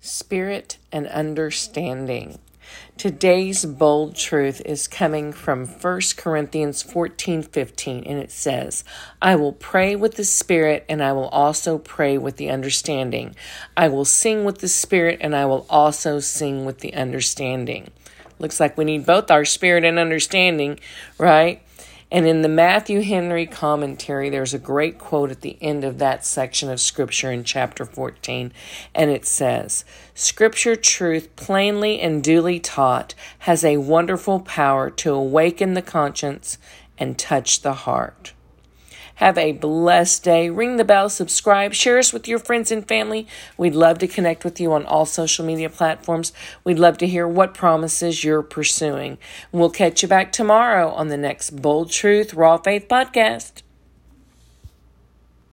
Spirit and Understanding. Today's bold truth is coming from 1 Corinthians 14 15, and it says, I will pray with the Spirit, and I will also pray with the understanding. I will sing with the Spirit, and I will also sing with the understanding. Looks like we need both our spirit and understanding, right? And in the Matthew Henry commentary, there's a great quote at the end of that section of Scripture in chapter 14, and it says, Scripture truth, plainly and duly taught, has a wonderful power to awaken the conscience and touch the heart. Have a blessed day. Ring the bell, subscribe, share us with your friends and family. We'd love to connect with you on all social media platforms. We'd love to hear what promises you're pursuing. We'll catch you back tomorrow on the next Bold Truth Raw Faith podcast.